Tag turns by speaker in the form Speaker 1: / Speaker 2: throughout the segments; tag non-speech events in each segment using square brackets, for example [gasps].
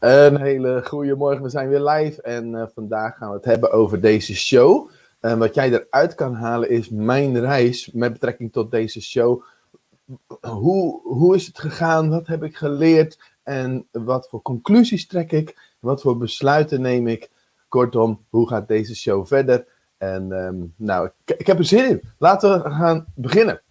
Speaker 1: Een hele goede morgen, we zijn weer live en uh, vandaag gaan we het hebben over deze show. En wat jij eruit kan halen is mijn reis met betrekking tot deze show. Hoe, hoe is het gegaan? Wat heb ik geleerd? En wat voor conclusies trek ik? Wat voor besluiten neem ik? Kortom, hoe gaat deze show verder? En um, nou, ik, ik heb er zin in. Laten we gaan beginnen.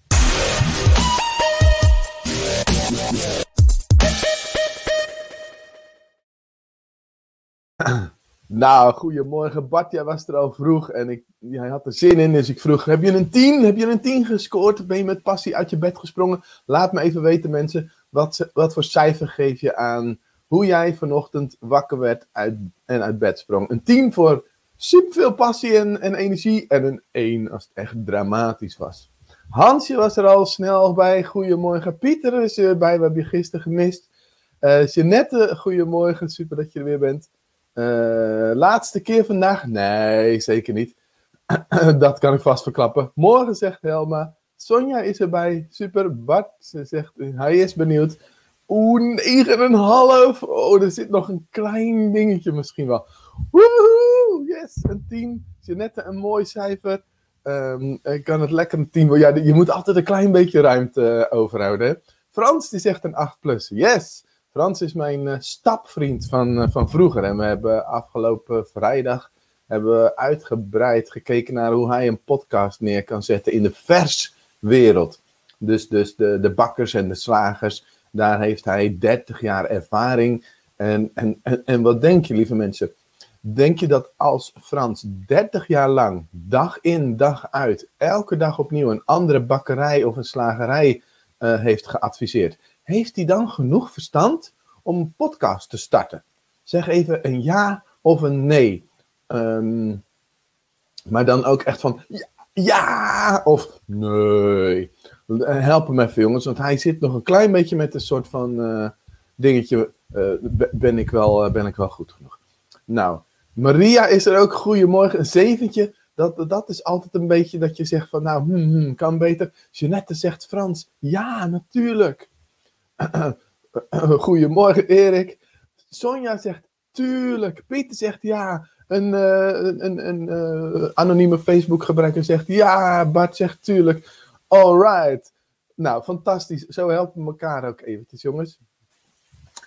Speaker 1: Nou, goedemorgen. Bart, jij was er al vroeg en ik, hij had er zin in. Dus ik vroeg, heb je een 10? Heb je een 10 gescoord? Ben je met passie uit je bed gesprongen? Laat me even weten, mensen. Wat, wat voor cijfer geef je aan hoe jij vanochtend wakker werd uit, en uit bed sprong? Een 10 voor superveel passie en, en energie. En een 1 als het echt dramatisch was. Hansje was er al snel bij. Goedemorgen. Pieter is er bij. We hebben je gisteren gemist. Uh, Jeannette, goedemorgen. Super dat je er weer bent. Uh, laatste keer vandaag? Nee, zeker niet. [clears throat] dat kan ik vast verklappen. Morgen zegt Helma. Sonja is erbij. Super. Bart zegt hij is benieuwd. Oeh, 9,5. Oh, er zit nog een klein dingetje misschien wel. Woehoe! Yes, een 10. Jeannette, een mooi cijfer. Um, ik kan het lekker een 10. Ja, je moet altijd een klein beetje ruimte uh, overhouden. Frans die zegt een 8 plus. Yes. Frans is mijn uh, stapvriend van, uh, van vroeger. En we hebben afgelopen vrijdag hebben we uitgebreid gekeken naar hoe hij een podcast neer kan zetten in de verswereld. Dus, dus de, de bakkers en de slagers, daar heeft hij 30 jaar ervaring. En, en, en, en wat denk je, lieve mensen? Denk je dat als Frans 30 jaar lang, dag in, dag uit, elke dag opnieuw een andere bakkerij of een slagerij uh, heeft geadviseerd, heeft hij dan genoeg verstand om een podcast te starten? Zeg even een ja of een nee. Um, maar dan ook echt van ja, of nee. Help hem even, jongens, want hij zit nog een klein beetje met een soort van uh, dingetje. Uh, ben, ik wel, uh, ben ik wel goed genoeg? Nou, Maria is er ook. Goedemorgen, een zeventje. Dat, dat is altijd een beetje dat je zegt van, nou, hmm, hmm, kan beter. Jeannette zegt Frans. Ja, natuurlijk. [clears throat] Goedemorgen, Erik. Sonja zegt tuurlijk. Pieter zegt ja. Een, uh, een, een uh, anonieme Facebook-gebruiker zegt ja. Bart zegt tuurlijk. Alright. Nou, fantastisch. Zo helpen we elkaar ook eventjes, jongens.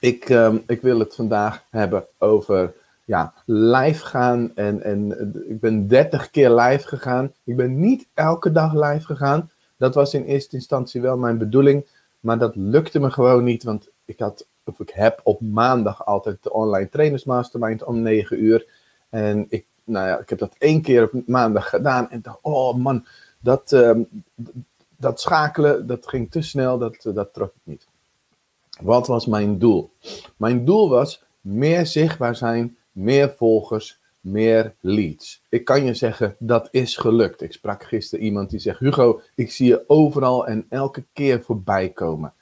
Speaker 1: Ik, um, ik wil het vandaag hebben over ja, live gaan. En, en ik ben 30 keer live gegaan. Ik ben niet elke dag live gegaan. Dat was in eerste instantie wel mijn bedoeling. Maar dat lukte me gewoon niet. Want ik had, of ik heb op maandag altijd de online trainers mastermind om 9 uur. En ik, nou ja, ik heb dat één keer op maandag gedaan. En dacht, oh man, dat, um, dat schakelen, dat ging te snel. Dat, dat trok ik niet. Wat was mijn doel? Mijn doel was meer zichtbaar zijn, meer volgers, meer leads. Ik kan je zeggen, dat is gelukt. Ik sprak gisteren iemand die zegt: Hugo, ik zie je overal en elke keer voorbij komen.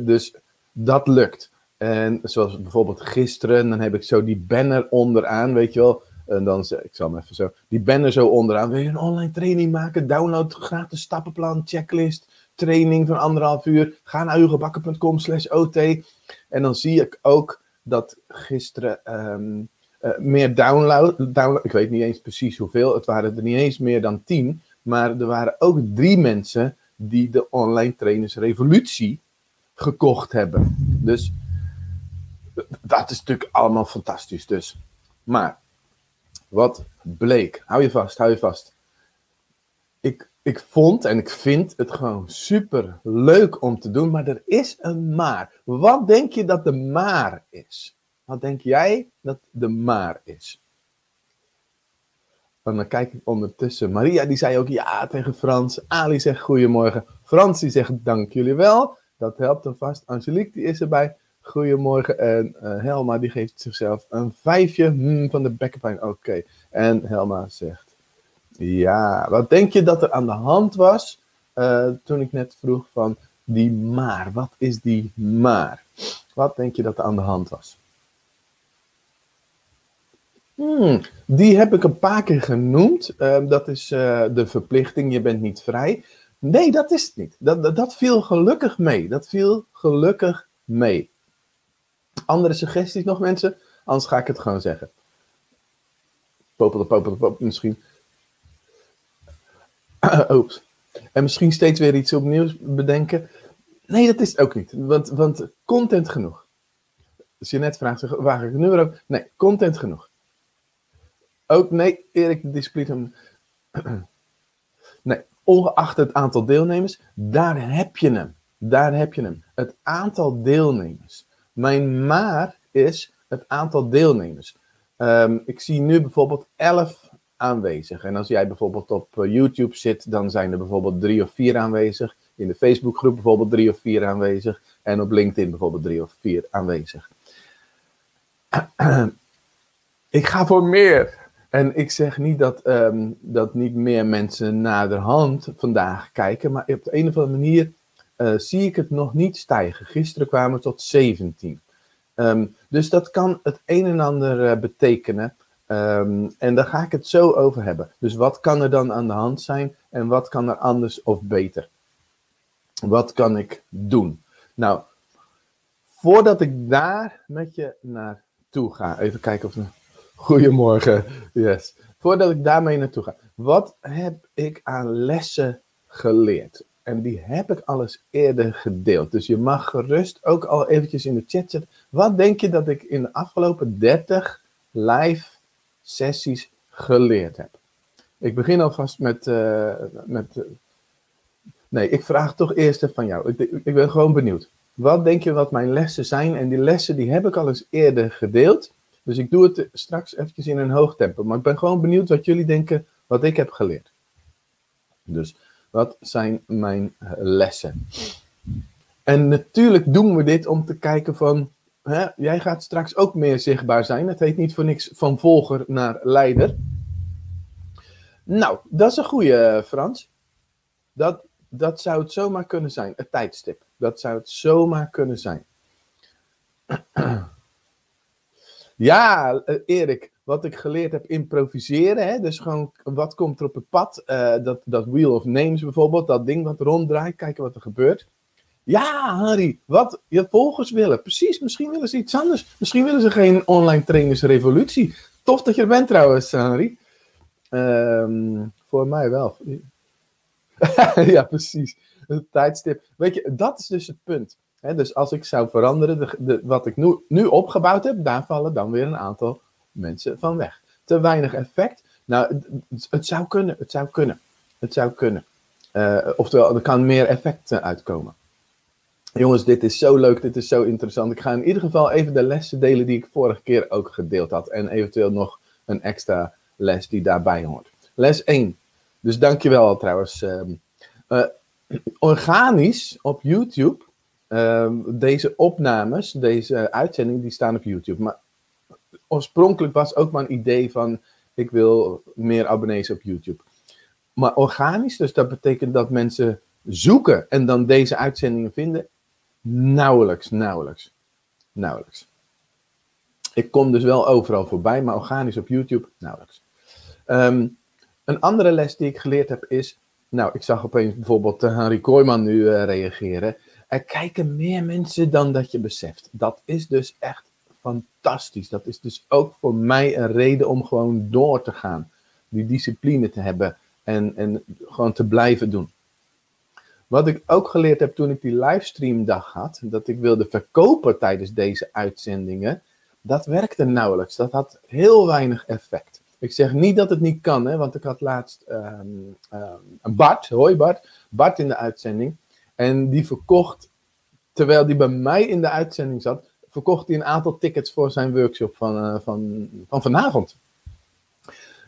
Speaker 1: Dus dat lukt. En zoals bijvoorbeeld gisteren, dan heb ik zo die banner onderaan, weet je wel. En dan zeg ik zal hem even zo, die banner zo onderaan. Wil je een online training maken? Download gratis stappenplan, checklist, training van anderhalf uur. Ga naar hugobakken.com slash ot. En dan zie ik ook dat gisteren um, uh, meer download, download, ik weet niet eens precies hoeveel, het waren er niet eens meer dan tien. Maar er waren ook drie mensen die de online trainers revolutie gekocht hebben. Dus dat is natuurlijk allemaal fantastisch. Dus. Maar wat bleek, hou je vast, hou je vast. Ik, ik vond en ik vind het gewoon super leuk om te doen, maar er is een maar. Wat denk je dat de maar is? Wat denk jij dat de maar is? En dan kijk ik ondertussen. Maria die zei ook ja tegen Frans. Ali zegt goedemorgen. Frans die zegt dank jullie wel. Dat helpt hem vast. Angelique die is erbij. Goedemorgen. En uh, Helma die geeft zichzelf een vijfje hmm, van de bekkenpijn. Oké. En Helma zegt ja. Wat denk je dat er aan de hand was uh, toen ik net vroeg van die maar? Wat is die maar? Wat denk je dat er aan de hand was? Hmm, die heb ik een paar keer genoemd. Ehm, dat is uh, de verplichting, je bent niet vrij. Nee, dat is het niet. Dat, dat, viel gelukkig mee. Dat viel gelukkig mee. Andere suggesties nog, mensen? Anders ga ik het gewoon zeggen. Popel, popel, popel, misschien. [coughs] Oeps. En misschien steeds weer iets opnieuw bedenken. Nee, dat is het ook niet. Want, want content genoeg. Als je net vraagt, waar ik het nu over? Nee, content genoeg. Ook nee, Erik de discipline. [clears throat] Nee, ongeacht het aantal deelnemers, daar heb je hem. Daar heb je hem. Het aantal deelnemers. Mijn maar is het aantal deelnemers. Um, ik zie nu bijvoorbeeld 11 aanwezig. En als jij bijvoorbeeld op eh, YouTube zit, dan zijn er bijvoorbeeld drie of vier aanwezig. In de Facebookgroep bijvoorbeeld drie of vier aanwezig. En op LinkedIn bijvoorbeeld drie of vier aanwezig. [clears throat] ik ga voor meer. En ik zeg niet dat, um, dat niet meer mensen naderhand vandaag kijken, maar op de een of andere manier uh, zie ik het nog niet stijgen. Gisteren kwamen we tot 17. Um, ehm, dus dat kan het een en ander uh, betekenen. Um, en daar ga ik het zo over hebben. Dus wat kan er dan aan de hand zijn en wat kan er anders of beter? Wat kan ik doen? Nou, voordat ik daar met je naartoe ga, even kijken of. Goedemorgen, yes. Voordat ik daarmee naartoe ga, wat heb ik aan lessen geleerd? En die heb ik alles eerder gedeeld. Dus je mag gerust ook al eventjes in de chat zetten. Wat denk je dat ik in de afgelopen 30 live sessies geleerd heb? Ik begin alvast met. Uh, met uh, nee, ik vraag toch eerst even van jou. Ik, ik ben gewoon benieuwd. Wat denk je wat mijn lessen zijn? En die lessen die heb ik al eens eerder gedeeld. Dus ik doe het straks eventjes in een hoog tempo. Maar ik ben gewoon benieuwd wat jullie denken, wat ik heb geleerd. Dus wat zijn mijn lessen? En natuurlijk doen we dit om te kijken van, hè, jij gaat straks ook meer zichtbaar zijn. Het heet niet voor niks van volger naar leider. Nou, dat is een goede, Frans. Dat, dat zou het zomaar kunnen zijn, het tijdstip. Dat zou het zomaar kunnen zijn. [clears throat] Ja, eh, Erik, wat ik geleerd heb improviseren. Hè? Dus gewoon, wat komt er op het pad? Uh, dat, dat Wheel of Names bijvoorbeeld, dat ding wat ronddraait, kijken wat er gebeurt. Ja, Harry, wat je volgers willen. Precies, misschien willen ze iets anders. Misschien willen ze geen online trainersrevolutie. Tof dat je er bent trouwens, Harry. Um, voor mij wel. [laughs] ja, precies. Het tijdstip. Weet je, dat is dus het punt dus als ik zou veranderen, de, de, wat ik nu, nu opgebouwd heb, daar vallen dan weer een aantal mensen van weg. Te weinig effect. Nou, het, zou kunnen, het zou kunnen. Het zou kunnen. Uh, oftewel, er kan meer effect uitkomen. Jongens, dit is zo leuk, dit is zo interessant. Ik ga in ieder geval even de lessen delen die ik vorige keer ook gedeeld had. En eventueel nog een extra les die daarbij hoort. Les 1. Dus dankjewel trouwens. Uh, [clears throat] organisch op YouTube Ehm, deze opnames, deze uitzending, die staan op YouTube. Maar oorspronkelijk was ook maar een idee van, ik wil meer abonnees op YouTube. Maar organisch, dus dat betekent dat mensen zoeken en dan deze uitzendingen vinden, nauwelijks, nauwelijks, nauwelijks. Ik kom dus wel overal voorbij, maar organisch op YouTube, nauwelijks. Ehm, een andere les die ik geleerd heb is, nou, ik zag opeens bijvoorbeeld Henry Kooijman nu uh, reageren. Er kijken meer mensen dan dat je beseft. Dat is dus echt fantastisch. Dat is dus ook voor mij een reden om gewoon door te gaan. Die discipline te hebben en, en gewoon te blijven doen. Wat ik ook geleerd heb toen ik die livestreamdag had, dat ik wilde verkopen tijdens deze uitzendingen, dat werkte nauwelijks. Dat had heel weinig effect. Ik zeg niet dat het niet kan, hè, want ik had laatst um, um, hoi Bart, Bart in de uitzending. En die verkocht, terwijl die bij mij in de uitzending zat, verkocht hij een aantal tickets voor zijn workshop van, uh, van, van vanavond.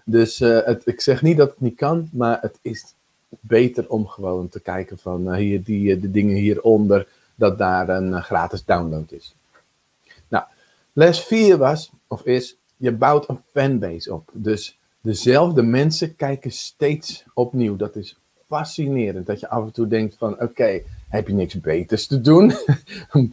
Speaker 1: Dus uh, het, ik zeg niet dat het niet kan, maar het is beter om gewoon te kijken van uh, hier, die, de dingen hieronder, dat daar een gratis download is. Nou, les 4 was, of is, je bouwt een fanbase op. Dus dezelfde mensen kijken steeds opnieuw. Dat is fascinerend. Dat je af en toe denkt van, oké, heb je niks beters te doen? [laughs]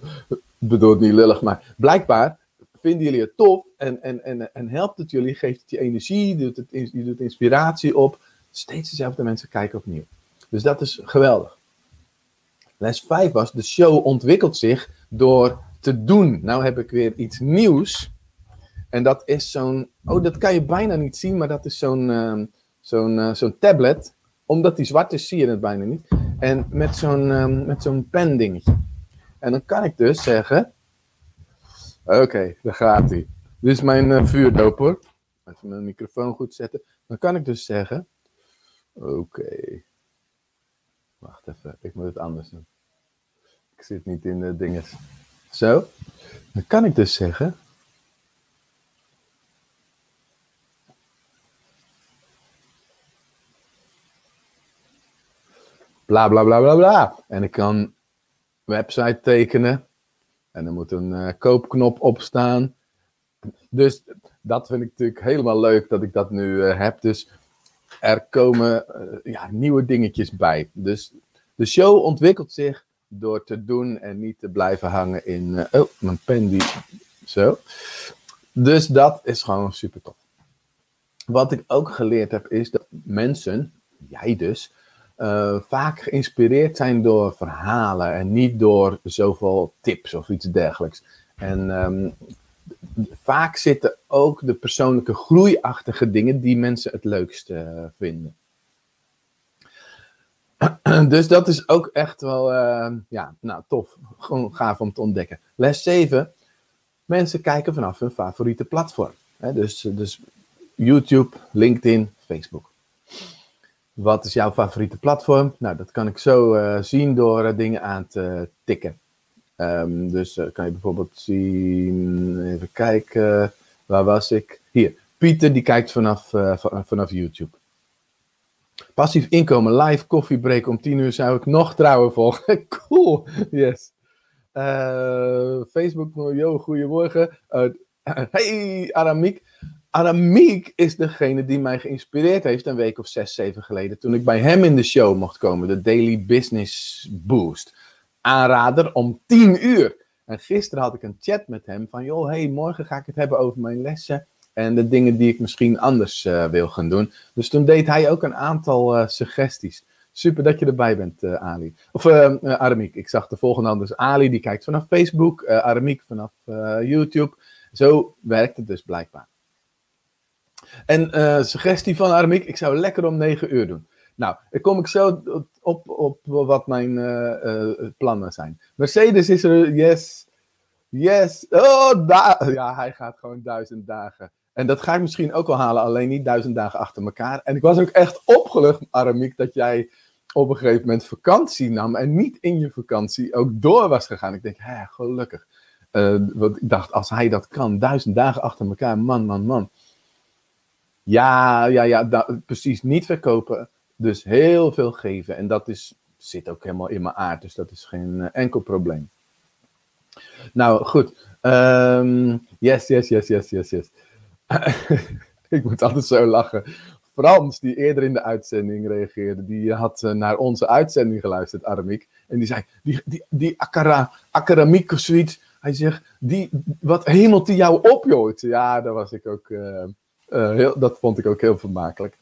Speaker 1: bedoel niet lullig, maar blijkbaar vinden jullie het tof en, en, en, en helpt het jullie, geeft het je energie, doet het, je doet inspiratie op. Steeds dezelfde mensen kijken opnieuw. Dus dat is geweldig. Les 5 was, de show ontwikkelt zich door te doen. Nou heb ik weer iets nieuws. En dat is zo'n, oh dat kan je bijna niet zien, maar dat is zo'n ehm, zo'n eh, zo'n tablet. Omdat die zwart is, zie je het bijna niet. En met zo'n um, met zo'n pen dingetje. En dan kan ik dus zeggen, oké, daar gaat hij. Dit is mijn uh, vuurdoper. Even mijn microfoon goed zetten. Dan kan ik dus zeggen, oké. Wacht even, ik moet het anders doen. Ik zit niet in de dingen. Zo. Dan kan ik dus zeggen. Bla bla bla bla bla. En ik kan website tekenen. En er moet een uh, koopknop op staan. Dus dat vind ik natuurlijk helemaal leuk dat ik dat nu uh, heb. Dus er komen uh, ja, nieuwe dingetjes bij. Dus de show ontwikkelt zich door te doen en niet te blijven hangen in. Oh, mijn pen die. Zo. Dus dat is gewoon super tof. Wat ik ook geleerd heb is dat mensen, jij dus, uh, vaak geïnspireerd zijn door verhalen en niet door zoveel tips of iets dergelijks. En um, vaak zitten ook de persoonlijke groeiachtige dingen die mensen het leukste uh, vinden. [clears throat] dus dat is ook echt wel, uh, ja, nou tof. Gewoon gaaf om te ontdekken. Les 7. Mensen kijken vanaf hun favoriete platform. Hè? Dus, dus YouTube, LinkedIn, Facebook. Wat is jouw favoriete platform? Nou, dat kan ik zo uh, zien door uh, dingen aan te tikken. Um, dus kan je bijvoorbeeld zien, even kijken, waar was ik? Hier, Pieter die kijkt vanaf, vanaf YouTube. Passief inkomen, live koffiebreak om 10 uur zou ik nog trouwen volgen. [laughs] cool, yes. Facebook, yo, goedemorgen. [clears throat] Hey, Aramiek. Aramiek is degene die mij geïnspireerd heeft een week of zes, zeven geleden. Toen ik bij hem in de show mocht komen, de Daily Business Boost. Aanrader om 10 uur. En gisteren had ik een chat met hem van, joh, hey, morgen ga ik het hebben over mijn lessen en de dingen die ik misschien anders uh, wil gaan doen. Dus toen deed hij ook een aantal uh, suggesties. Super dat je erbij bent, uh, Ali. Of Aramiek. Ik zag de volgende anders. Ali die kijkt vanaf Facebook, Aramiek vanaf YouTube. Zo werkt het dus blijkbaar. En suggestie van Aramiek, ik zou lekker om 9 uur doen. Nou, dan kom ik zo op, op wat mijn plannen zijn. Mercedes is er, yes. Yes. Oh, ja, hij gaat gewoon duizend dagen. En dat ga ik misschien ook wel halen, alleen niet duizend dagen achter elkaar. En ik was ook echt opgelucht, Aramiek, dat jij op een gegeven moment vakantie nam en niet in je vakantie ook door was gegaan. Ik denk, hè, gelukkig. Want ik dacht, als hij dat kan, duizend dagen achter elkaar, man, man, man. Ja, ja, ja, precies, niet verkopen. Dus heel veel geven. En dat is, zit ook helemaal in mijn aard, dus dat is geen uh, enkel probleem. Nou, goed. Um, yes, yes, yes, yes, yes, yes. [laughs] ik moet altijd zo lachen. Frans, die eerder in de uitzending reageerde, die had uh, naar onze uitzending geluisterd, Aramiek. En die zei, die, die, die akara, zoiets. Hij zegt, die, wat hemelt die jou op, joh? Ja, dat was ik ook, uh, heel, dat vond ik ook heel vermakelijk.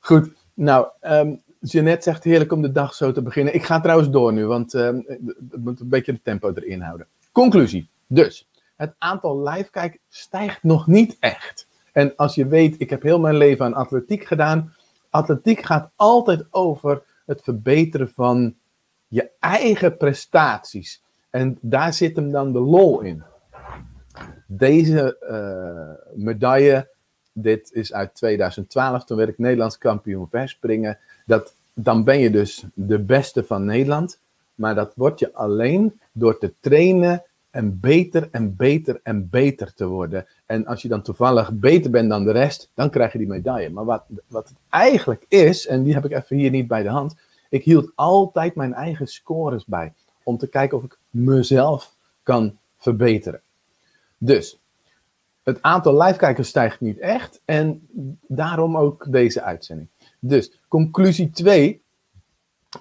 Speaker 1: Goed, nou, um, Jeannette zegt heerlijk om de dag zo te beginnen. Ik ga trouwens door nu, want uh, moet een beetje de tempo erin houden. Conclusie. Dus, het aantal live stijgt nog niet echt. En als je weet, ik heb heel mijn leven aan atletiek gedaan. Atletiek gaat altijd over het verbeteren van je eigen prestaties. En daar zit hem dan de lol in. Deze uh, medaille, dit is uit 2012, toen werd ik Nederlands kampioen verspringen. Dat, dan ben je dus de beste van Nederland. Maar dat word je alleen door te trainen en beter en beter en beter te worden. En als je dan toevallig beter bent dan de rest, dan krijg je die medaille. Maar wat, wat het eigenlijk is, en die heb ik even hier niet bij de hand, ik hield altijd mijn eigen scores bij. Om te kijken of ik mezelf kan verbeteren. Dus, het aantal live-kijkers stijgt niet echt. En daarom ook deze uitzending. Dus, conclusie 2.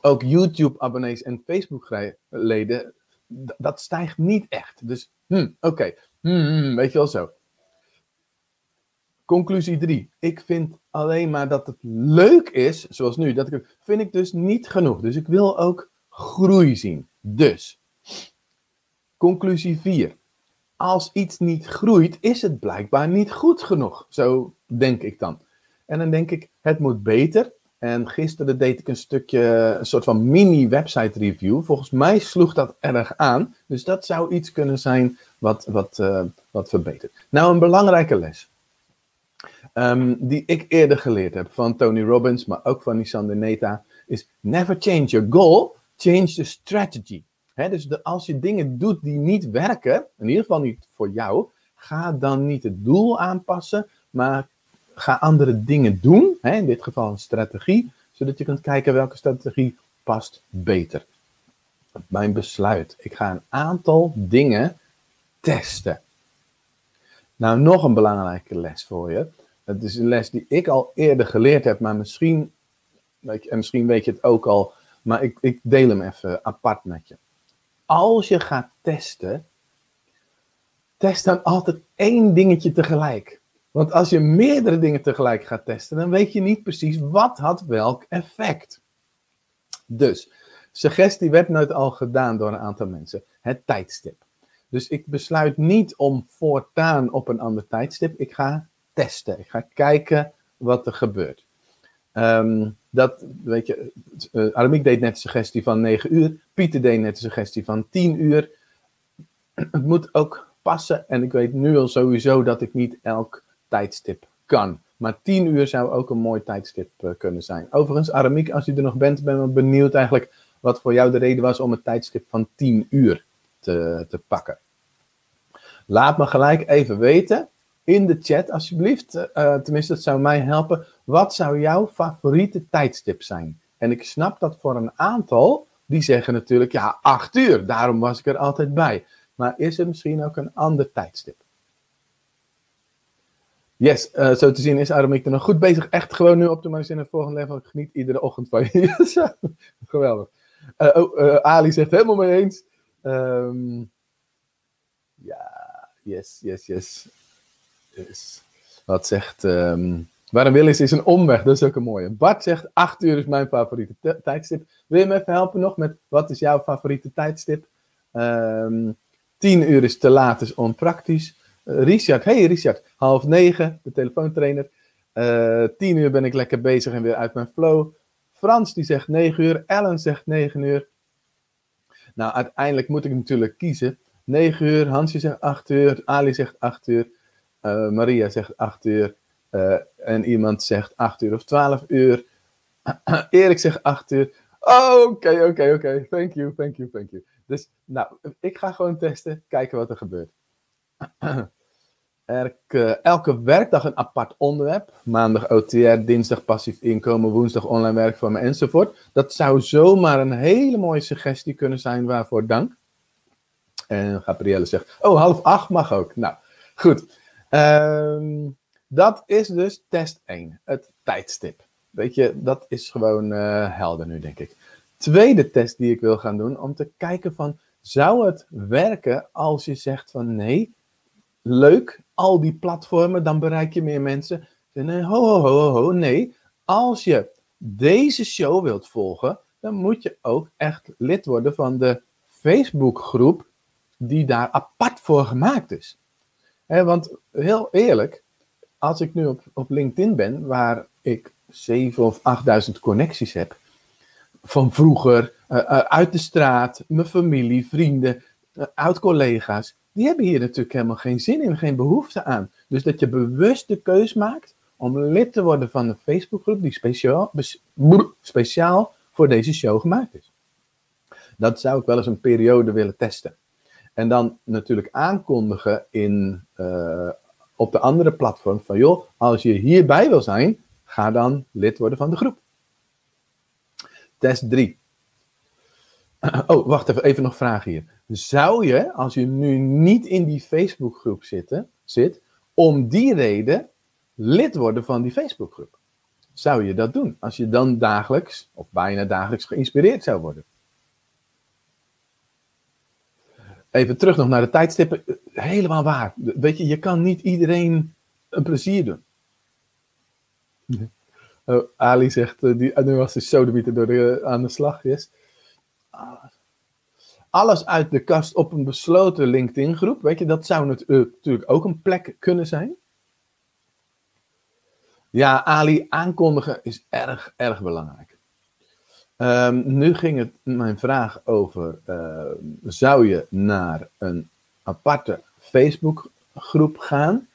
Speaker 1: Ook YouTube-abonnees en Facebook-leden dat stijgt niet echt. Dus, hm, oké, hm, hm, weet je wel zo. Conclusie 3. Ik vind alleen maar dat het leuk is, zoals nu, dat ik, vind ik dus niet genoeg. Dus ik wil ook groei zien. Dus, conclusie 4. Als iets niet groeit, is het blijkbaar niet goed genoeg. Zo denk ik dan. En dan denk ik, het moet beter. En gisteren deed ik een stukje, een soort van mini-website review. Volgens mij sloeg dat erg aan. Dus dat zou iets kunnen zijn wat, wat, uh, wat verbetert. Nou, een belangrijke les. Um, die ik eerder geleerd heb van Tony Robbins, maar ook van Nissan Neta, is never change your goal, change the strategy. Dus als je dingen doet die niet werken, in ieder geval niet voor jou, ga dan niet het doel aanpassen, maar ga andere dingen doen. In dit geval een strategie, zodat je kunt kijken welke strategie past beter. Mijn besluit. Ik ga een aantal dingen testen. Nou, nog een belangrijke les voor je. Het is een les die ik al eerder geleerd heb, maar misschien, en misschien weet je het ook al, maar ik, ik deel hem even apart met je. Als je gaat testen, test dan altijd één dingetje tegelijk. Want als je meerdere dingen tegelijk gaat testen, dan weet je niet precies wat had welk effect. Dus, suggestie werd nooit al gedaan door een aantal mensen. Het tijdstip. Dus ik besluit niet om voortaan op een ander tijdstip. Ik ga testen. Ik ga kijken wat er gebeurt. Ehm, dat, weet je, uh, Aramiek deed net de suggestie van 9 uur. Pieter deed net de suggestie van 10 uur. Het moet ook passen. En ik weet nu al sowieso dat ik niet elk tijdstip kan. Maar 10 uur zou ook een mooi tijdstip uh, kunnen zijn. Overigens, Aramiek, als u er nog bent, ben ik benieuwd eigenlijk wat voor jou de reden was om het tijdstip van 10 uur te, te pakken. Laat me gelijk even weten in de chat, alsjeblieft. Tenminste, dat zou mij helpen. Wat zou jouw favoriete tijdstip zijn? En ik snap dat voor een aantal, die zeggen natuurlijk, ja, acht uur. Daarom was ik er altijd bij. Maar is er misschien ook een ander tijdstip? Yes, uh, zo te zien is Aramik er nog goed bezig. Echt gewoon nu op de in het volgende level. Ik geniet iedere ochtend van je. [laughs] Geweldig. Uh, oh, Ali zegt helemaal mee eens. Um, ja, yes, yes, yes. Dus, wat zegt. Um, waarom Willis is een omweg, dat is ook een mooie. Bart zegt: 8 uur is mijn favoriete tijdstip. Wil je me even helpen nog met wat is jouw favoriete tijdstip? Um, ehm, 10 uur is te laat, is onpraktisch. Uh, Richard, hey Richard, half negen, de telefoontrainer. Uh, 10 uur ben ik lekker bezig en weer uit mijn flow. Frans die zegt 9 uur, Ellen zegt 9 uur. Nou, uiteindelijk moet ik natuurlijk kiezen. 9 uur, Hansje zegt 8 uur, Ali zegt 8 uur. Uh, Maria zegt 8 uur. Uh, en iemand zegt 8 uur of 12 uur. [clears throat] Erik zegt 8 uur. Oh, oké, oké, oké. Thank you, thank you, thank you. Dus, nou, ik ga gewoon testen, kijken wat er gebeurt. [clears throat] Elke, elke werkdag een apart onderwerp. Maandag OTR, dinsdag passief inkomen, woensdag online werkvormen enzovoort. Dat zou zomaar een hele mooie suggestie kunnen zijn, waarvoor dank. En Gabrielle zegt, oh, half acht mag ook. Nou, goed. Um, dat is dus test 1, het tijdstip. Weet je, dat is gewoon uh, helder nu, denk ik. Tweede test die ik wil gaan doen, om te kijken van, zou het werken als je zegt van nee, leuk, al die platformen, dan bereik je meer mensen. Nee, ho, ho, ho, ho, nee. Als je deze show wilt volgen, dan moet je ook echt lid worden van de Facebookgroep die daar apart voor gemaakt is want heel eerlijk, als ik nu op, op LinkedIn ben, waar ik 7 of 8000 connecties heb, van vroeger, uh, uit de straat, mijn familie, vrienden, uh, oud-collega's, die hebben hier natuurlijk helemaal geen zin in, geen behoefte aan. Dus dat je bewust de keus maakt om lid te worden van een Facebookgroep die speciaal, speciaal voor deze show gemaakt is. Dat zou ik wel eens een periode willen testen. En dan natuurlijk aankondigen in, op de andere platform van joh, als je hierbij wil zijn, ga dan lid worden van de groep. Test 3. [clears throat] Oh, wacht even, even nog vragen hier. Zou je, als je nu niet in die Facebookgroep zitten, zit, om die reden lid worden van die Facebookgroep? Zou je dat doen? Als je dan dagelijks, of bijna dagelijks, geïnspireerd zou worden? Even terug nog naar de tijdstippen. Helemaal waar. Weet je, je kan niet iedereen een plezier doen. Oh, Ali zegt, uh, die, nu was de sodemieter door de, aan de slag, yes. Alles uit de kast op een besloten LinkedIn groep, weet je, dat zou natuurlijk ook een plek kunnen zijn. Ja, Ali, aankondigen is erg, erg belangrijk. Um, nu ging het mijn vraag over: uh, zou je naar een aparte Facebookgroep gaan?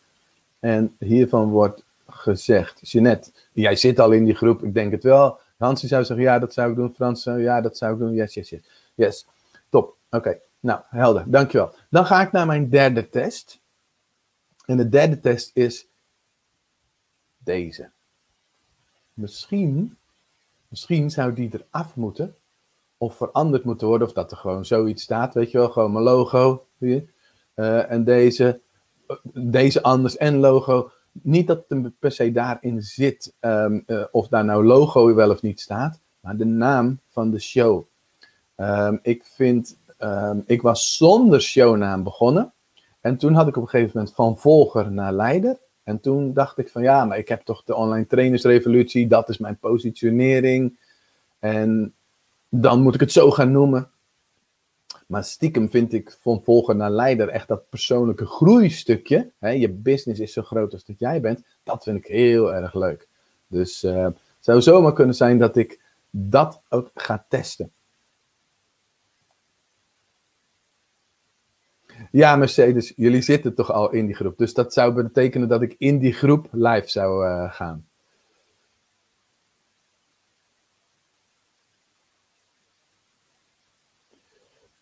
Speaker 1: En hiervan wordt gezegd: Jeanette, jij zit al in die groep, ik denk het wel. Hansie zou zeggen: ja, dat zou ik doen. Frans, ja, dat zou ik doen. Yes, yes, yes. Yes, top. Oké, nou, helder, dankjewel. Dan ga ik naar mijn derde test. En de derde test is deze. Misschien, misschien zou die eraf moeten. Of veranderd moeten worden. Of dat er gewoon zoiets staat. Weet je wel, gewoon mijn logo. Uh, en deze, deze anders en logo. Niet dat het per se daarin zit. Um, of daar nou logo wel of niet staat. Maar de naam van de show. Um, ik vind. Um, ik was zonder shownaam begonnen. En toen had ik op een gegeven moment van volger naar leider. En toen dacht ik van ja, maar ik heb toch de online trainersrevolutie, dat is mijn positionering. En dan moet ik het zo gaan noemen. Maar stiekem vind ik van volger naar leider echt dat persoonlijke groeistukje. Hè, je business is zo groot als dat jij bent. Dat vind ik heel erg leuk. Dus uh, het zou zomaar kunnen zijn dat ik dat ook ga testen. Ja, Mercedes, jullie zitten toch al in die groep. Dus dat zou betekenen dat ik in die groep live zou uh, gaan.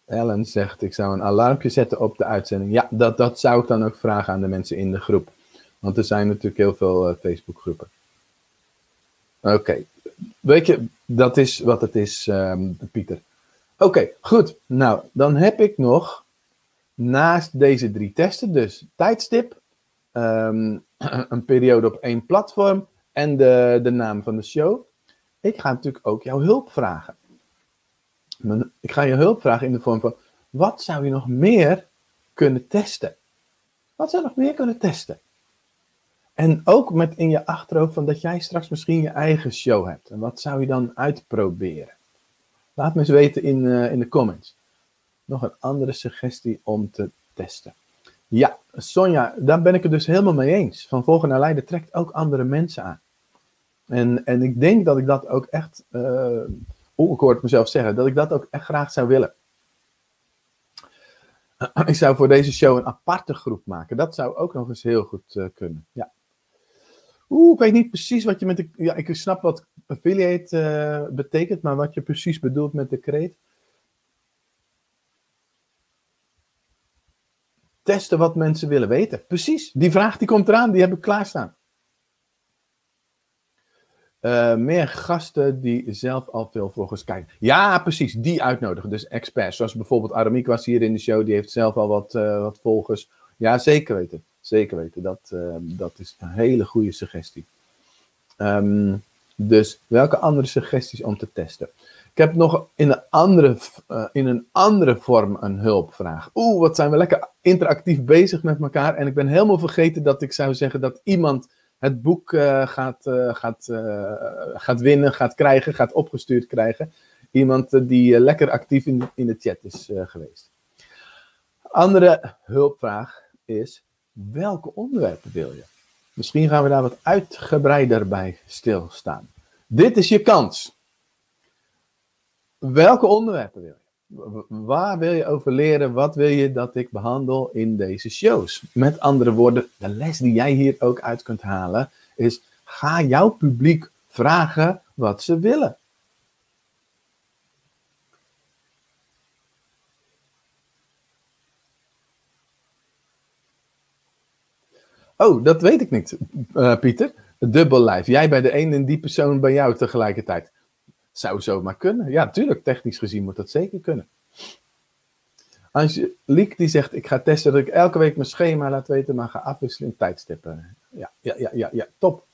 Speaker 1: Ellen zegt, ik zou een alarmpje zetten op de uitzending. Ja, dat, dat zou ik dan ook vragen aan de mensen in de groep. Want er zijn natuurlijk heel veel uh, Facebookgroepen. Oké, weet je, dat is wat het is, um, Pieter. Oké, goed. Nou, dan heb ik nog naast deze drie testen, dus tijdstip, um, [clears throat] een periode op één platform en de, de naam van de show. Ik ga natuurlijk ook jouw hulp vragen. Ik ga je hulp vragen in de vorm van, wat zou je nog meer kunnen testen? Wat zou je nog meer kunnen testen? En ook met in je achterhoofd van dat jij straks misschien je eigen show hebt. En wat zou je dan uitproberen? Laat me eens weten in, uh, in de comments nog een andere suggestie om te testen. Ja, Sonja, daar ben ik het dus helemaal mee eens. Van volgen naar leiden trekt ook andere mensen aan. En, en ik denk dat ik dat ook echt, uh, ik hoor het mezelf zeggen, dat ik dat ook echt graag zou willen. [clears throat] Ik zou voor deze show een aparte groep maken. Dat zou ook nog eens heel goed uh, kunnen. Ja. Oeh, ik weet niet precies wat je met de. Ja, ik snap wat affiliate uh, betekent, maar wat je precies bedoelt met de kreet. Testen wat mensen willen weten. Precies, die vraag die komt eraan, die heb ik klaarstaan. Uh, meer gasten die zelf al veel volgers kijken. Ja, precies, die uitnodigen. Dus experts, zoals bijvoorbeeld Aramiek was hier in de show, die heeft zelf al wat, uh, wat volgers. Ja, zeker weten. Zeker weten, dat, uh, dat is een hele goede suggestie. Um, dus welke andere suggesties om te testen? Ik heb nog in een andere, uh, in een andere vorm een hulpvraag. Oeh, wat zijn we lekker interactief bezig met elkaar. En ik ben helemaal vergeten dat ik zou zeggen dat iemand het boek uh, gaat, uh, gaat, gaat winnen, gaat krijgen, gaat opgestuurd krijgen. Iemand die lekker actief in, in de chat is geweest. Andere hulpvraag is, welke onderwerpen wil je? Misschien gaan we daar wat uitgebreider bij stilstaan. Dit is je kans. Welke onderwerpen wil je? Waar wil je over leren? Wat wil je dat ik behandel in deze shows? Met andere woorden, de les die jij hier ook uit kunt halen is: ga jouw publiek vragen wat ze willen. Oh, dat weet ik niet, uh, Pieter. Dubbel live. Jij bij de ene en die persoon bij jou tegelijkertijd. Zou zomaar kunnen. Ja, natuurlijk, technisch gezien moet dat zeker kunnen. Liek die zegt, ik ga testen dat ik elke week mijn schema laat weten, maar ga afwisselen in tijdstippen. Ja, ja, ja, ja, ja, top.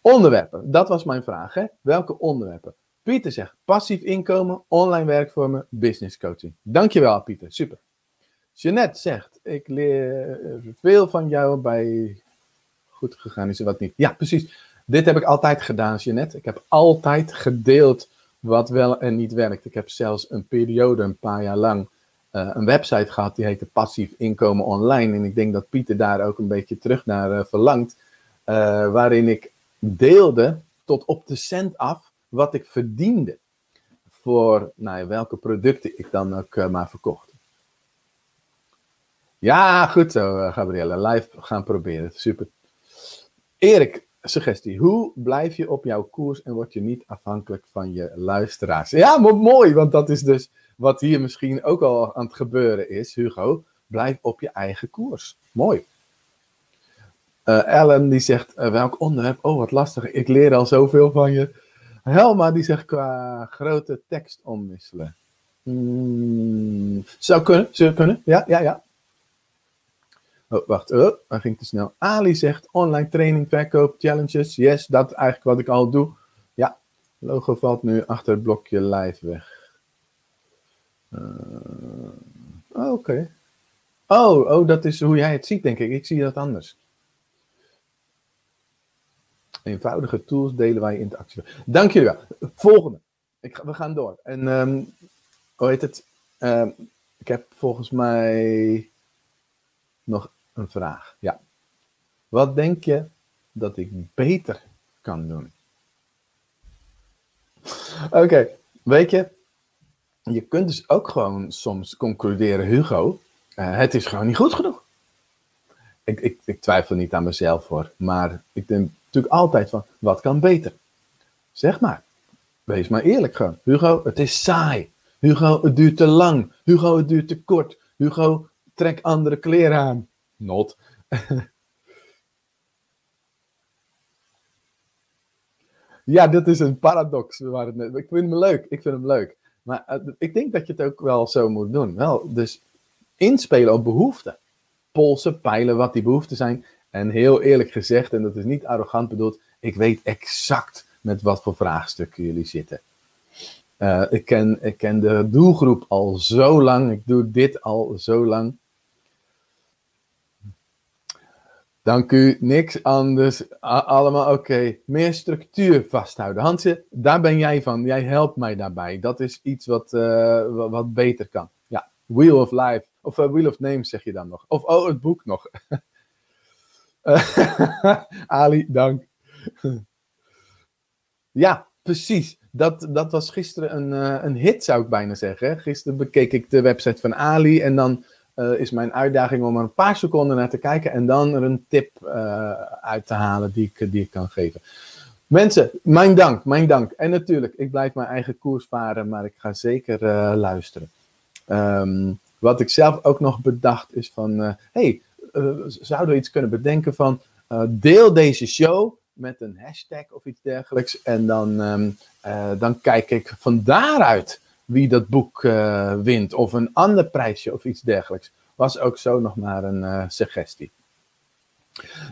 Speaker 1: Onderwerpen, dat was mijn vraag. Hè? Welke onderwerpen? Pieter zegt, passief inkomen, online werkvormen, business coaching. Dankjewel Pieter, super. Jeanette zegt, ik leer veel van jou bij... Goed gegaan is er wat niet. Ja, precies. Dit heb ik altijd gedaan, Jeanette. Ik heb altijd gedeeld wat wel en niet werkt. Ik heb zelfs een periode, een paar jaar lang, uh, een website gehad die heette Passief Inkomen Online. En ik denk dat Pieter daar ook een beetje terug naar uh, verlangt. Uh, waarin ik deelde tot op de cent af wat ik verdiende. Voor nou, welke producten ik dan ook maar verkocht. Ja, goed zo, Gabrielle. Live gaan proberen. Super. Erik, suggestie. Hoe blijf je op jouw koers en word je niet afhankelijk van je luisteraars? Ja, mooi, want dat is dus wat hier misschien ook al aan het gebeuren is, Hugo. Blijf op je eigen koers. Mooi. Uh, Ellen die zegt, uh, welk onderwerp? Oh, wat lastig. Ik leer al zoveel van je. Helma die zegt qua grote tekst omwisselen. Hmm, zou kunnen, zou kunnen. Ja, ja, ja. Oh, wacht, oh, ging te snel. Ali zegt online training, verkoop, challenges. Yes, dat is eigenlijk wat ik al doe. Ja, logo valt nu achter het blokje live weg. Uh, Oké. Oh, oh, dat is hoe jij het ziet, denk ik. Ik zie dat anders. Eenvoudige tools delen je interactie Dank jullie wel. Volgende. Ik, we gaan door. En um, hoe heet het? Um, ik heb volgens mij nog een vraag. Ja. Wat denk je dat ik beter kan doen? Oké, weet je, je kunt dus ook gewoon soms concluderen, Hugo, uh, het is gewoon niet goed genoeg. Ik, ik, ik twijfel niet aan mezelf hoor, maar ik denk natuurlijk altijd van, wat kan beter? Zeg maar, wees maar eerlijk. Hugo, het is saai. Hugo, het duurt te lang. Hugo, het duurt te kort. Hugo, trek andere kleren aan. Not. [laughs] ja, dit is een paradox. Ik vind hem leuk. Ik vind hem leuk. Maar uh, ik denk dat je het ook wel zo moet doen. Wel, dus inspelen op behoeften. Polsen, peilen wat die behoeften zijn. En heel eerlijk gezegd, en dat is niet arrogant bedoeld, ik weet exact met wat voor vraagstukken jullie zitten. Uh, ik, ken, ik ken de doelgroep al zo lang. Ik doe dit al zo lang. Dank u, niks anders. allemaal oké. Meer structuur vasthouden. Hansje, daar ben jij van. Jij helpt mij daarbij. Dat is iets wat, uh, wat, beter kan. Ja, Wheel of Life. Of uh, Wheel of Names zeg je dan nog. Of oh, het boek nog. [laughs] Ali, dank. ja, precies. Dat, dat was gisteren een, uh, een hit, zou ik bijna zeggen. Gisteren bekeek ik de website van Ali en dan uh, is mijn uitdaging om er een paar seconden naar te kijken en dan er een tip uh, uit te halen die ik, die ik kan geven. Mensen, mijn dank, mijn dank. En natuurlijk, ik blijf mijn eigen koers varen, maar ik ga zeker uh, luisteren. Um, wat ik zelf ook nog bedacht is van, hey, zouden we iets kunnen bedenken van, deel deze show met een hashtag of iets dergelijks en dan, um, dan kijk ik van daaruit wie dat boek uh, wint. Of een ander prijsje of iets dergelijks. Was ook zo nog maar een uh, suggestie.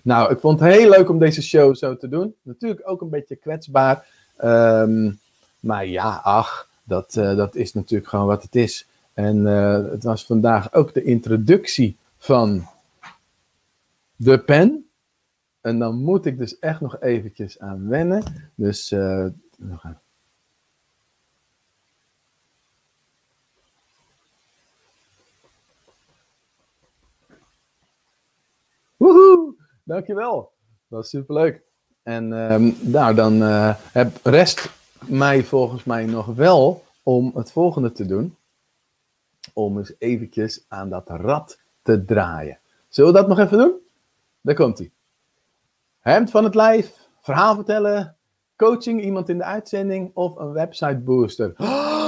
Speaker 1: Nou, ik vond het heel leuk om deze show zo te doen. Natuurlijk ook een beetje kwetsbaar. Um, maar ja, ach, dat, uh, dat is natuurlijk gewoon wat het is. En het was vandaag ook de introductie van de pen. En dan moet ik dus echt nog eventjes aan wennen. Dus nog een Woehoe, dankjewel. Dat was superleuk. En um, nou, dan uh, heb, rest mij volgens mij nog wel om het volgende te doen. Om eens eventjes aan dat rad te draaien. Zullen we dat nog even doen? Daar komt hij. Hemd van het lijf, verhaal vertellen, coaching, iemand in de uitzending of een website booster. [gasps]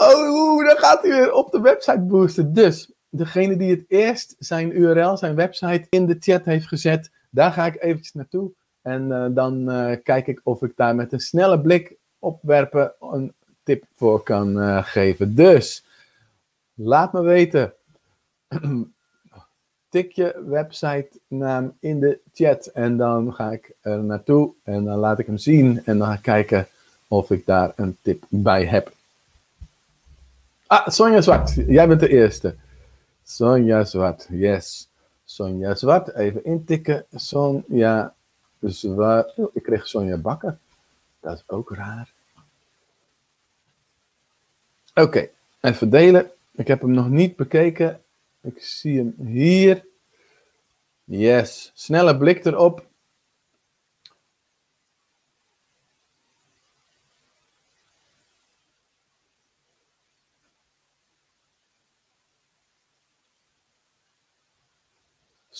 Speaker 1: Oh, dan gaat hij weer op de website booster. Dus degene die het eerst zijn URL, zijn website in de chat heeft gezet, daar ga ik eventjes naartoe. En uh, dan uh, kijk ik of ik daar met een snelle blik opwerpen een tip voor kan uh, geven. Dus, laat me weten. [clears throat] Tik je website naam in de chat en dan ga ik er naartoe en dan laat ik hem zien en dan ga ik kijken of ik daar een tip bij heb. Ah, Sonja Zwart, jij bent de eerste. Sonja Zwart, yes. Sonja Zwart, even intikken. Sonja Zwart. Oh, ik kreeg Sonja Bakker. Dat is ook raar. Oké, even delen. Ik heb hem nog niet bekeken. Ik zie hem hier. Yes, snelle blik erop.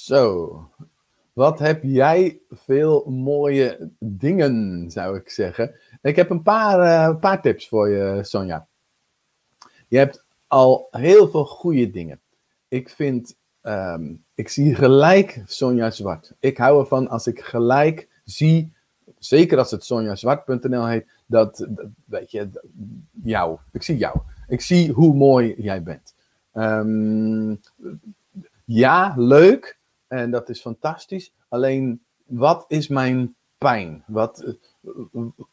Speaker 1: Zo, wat heb jij veel mooie dingen, zou ik zeggen. Ik heb een paar, uh, paar tips voor je, Sonja. Je hebt al heel veel goede dingen. Ik vind, um, ik zie gelijk Sonja Zwart. Ik hou ervan als ik gelijk zie, zeker als het sonjazwart.nl heet, dat, weet je, jou. Ik zie jou. Ik zie hoe mooi jij bent. Um, ja, leuk. En dat is fantastisch. Alleen, wat is mijn pijn? Wat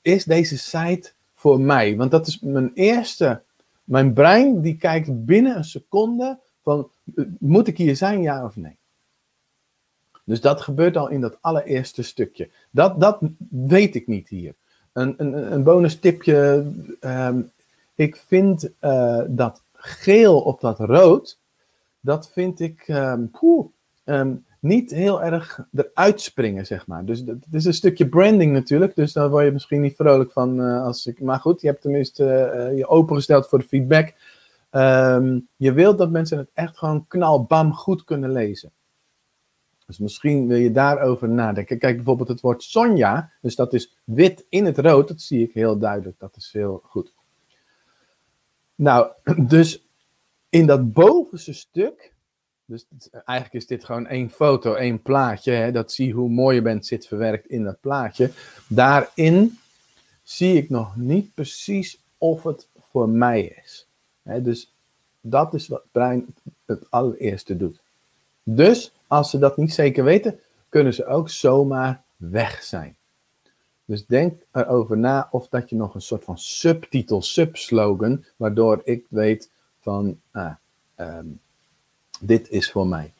Speaker 1: is deze site voor mij? Want dat is mijn eerste. Mijn brein die kijkt binnen een seconde van, moet ik hier zijn, ja of nee? Dus dat gebeurt al in dat allereerste stukje. Dat, dat weet ik niet hier. Een, een, een bonus tipje. Ehm, ik vind uh, dat geel op dat rood, dat vind ik poeh, um, niet heel erg eruit springen, zeg maar. Dus het is een stukje branding natuurlijk, dus daar word je misschien niet vrolijk van uh, als ik... Maar goed, je hebt tenminste uh, je opengesteld voor de feedback. Um, je wilt dat mensen het echt gewoon knalbam goed kunnen lezen. Dus misschien wil je daarover nadenken. Kijk bijvoorbeeld het woord Sonja, dus dat is wit in het rood, dat zie ik heel duidelijk, dat is heel goed. Nou, [clears throat] dus in dat bovenste stuk dus eigenlijk is dit gewoon één foto, één plaatje. Hè, dat zie hoe mooi je bent zit verwerkt in dat plaatje. Daarin zie ik nog niet precies of het voor mij is. Hè, dus dat is wat brein het allereerste doet. Dus als ze dat niet zeker weten, kunnen ze ook zomaar weg zijn. Dus denk erover na of dat je nog een soort van subtitel, subslogan, waardoor ik weet van, ah, um, dit is voor mij.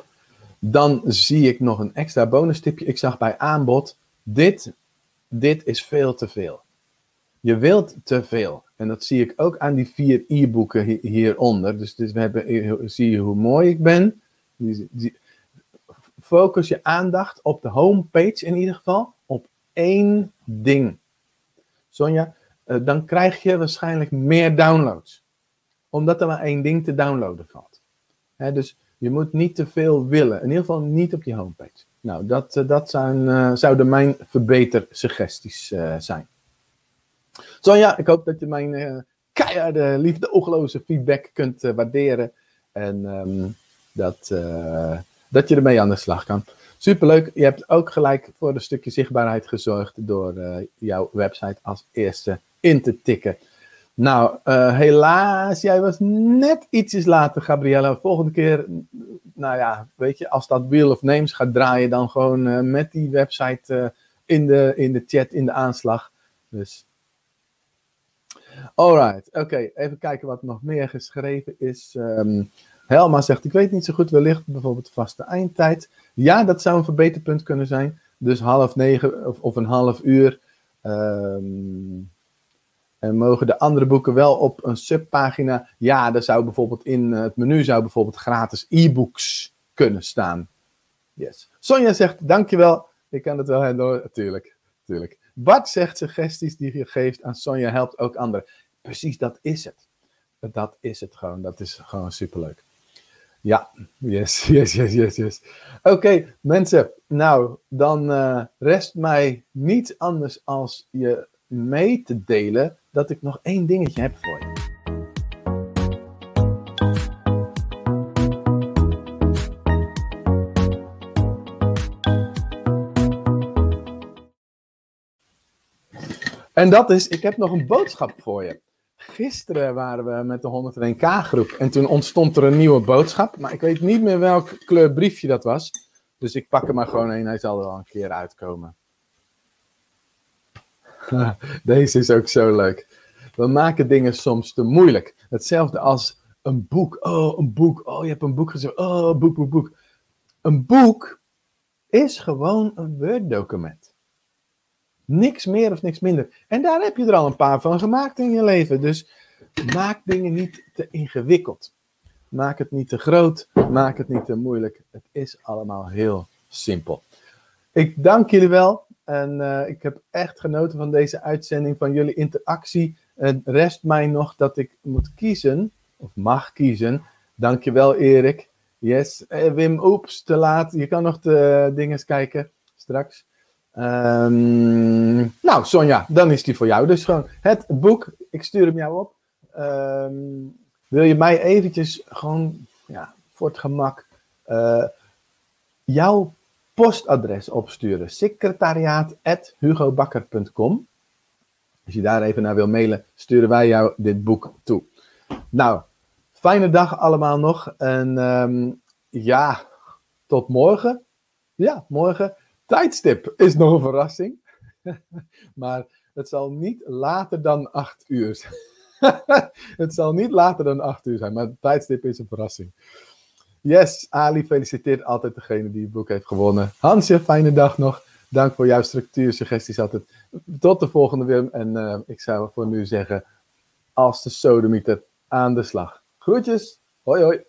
Speaker 1: Dan zie ik nog een extra bonus tipje. Ik zag bij aanbod, dit, dit is veel te veel. Je wilt te veel. En dat zie ik ook aan die vier e-boeken hieronder. Dus, dus we hebben, zie je hoe mooi ik ben. Focus je aandacht op de homepage in ieder geval. Op één ding. Sonja, eh, dan krijg je waarschijnlijk meer downloads. Omdat er maar één ding te downloaden valt. dus je moet niet te veel willen. In ieder geval niet op je homepage. Nou, dat, uh, dat zijn, uh, zouden mijn verbetersuggesties uh, zijn. Sonja, ik hoop dat je mijn keiharde, liefdeoogloze feedback kunt waarderen. En um, dat, dat je ermee aan de slag kan. Superleuk. Je hebt ook gelijk voor een stukje zichtbaarheid gezorgd door jouw website als eerste in te tikken. Nou, uh, helaas, jij was net ietsjes later, Gabriella. Volgende keer, nou ja, weet je, als dat Wheel of Names gaat draaien, dan gewoon uh, met die website uh, in, de, in de chat, in de aanslag. Dus. Alright, oké, even kijken wat nog meer geschreven is. Um, Helma zegt, ik weet niet zo goed, wellicht bijvoorbeeld vaste eindtijd. Ja, dat zou een verbeterpunt kunnen zijn. Dus half negen of, of een half uur. Um, en mogen de andere boeken wel op een subpagina? Ja, er zou bijvoorbeeld in het menu zou bijvoorbeeld gratis e-books kunnen staan. Yes. Sonja zegt, dankjewel. Ik kan het wel hebben, natuurlijk. natuurlijk. Bart zegt, suggesties die je geeft aan Sonja helpt ook anderen. Precies, dat is het. Dat is het gewoon. Dat is gewoon superleuk. Ja, yes, [laughs] yes, yes, yes, yes. Oké, mensen. Nou, dan uh, rest mij niets anders als je mee te delen dat ik nog één dingetje heb voor je. En dat is, ik heb nog een boodschap voor je. Gisteren waren we met de 101k groep en toen ontstond er een nieuwe boodschap. Maar ik weet niet meer welk kleur briefje dat was. Dus ik pak er maar gewoon een, hij zal er al een keer uitkomen. [laughs] Deze is ook zo leuk. We maken dingen soms te moeilijk. Hetzelfde als een boek. Oh, een boek. Oh, je hebt een boek gezegd. Oh, boek, boek, boek. Een boek is gewoon een Word-document. Niks meer of niks minder. En daar heb je er al een paar van gemaakt in je leven. Dus maak dingen niet te ingewikkeld. Maak het niet te groot. Maak het niet te moeilijk. Het is allemaal heel simpel. Ik dank jullie wel. En uh, ik heb echt genoten van deze uitzending, van jullie interactie. Het rest mij nog dat ik moet kiezen, of mag kiezen. Dankjewel Erik. Yes, uh, Wim, oeps, te laat. Je kan nog de dingen kijken straks. Um, nou, Sonja, dan is die voor jou. Dus gewoon het boek, ik stuur hem jou op. Um, wil je mij eventjes gewoon, ja, voor het gemak, uh, jouw postadres opsturen. secretariaat.hugobakker.com Als je daar even naar wil mailen, sturen wij jou dit boek toe. Nou, fijne dag allemaal nog. En um, ja, tot morgen. Ja, morgen. Tijdstip is nog een verrassing. [laughs] maar het zal niet later dan 8 uur [laughs] het zal niet later dan 8 uur zijn, maar het tijdstip is een verrassing. Yes, Ali feliciteert altijd degene die het boek heeft gewonnen. Hansje, fijne dag nog. Dank voor jouw structuur, suggesties altijd. Tot de volgende Wim. En uh, ik zou voor nu zeggen, als de sodemieter aan de slag. Groetjes, hoi hoi.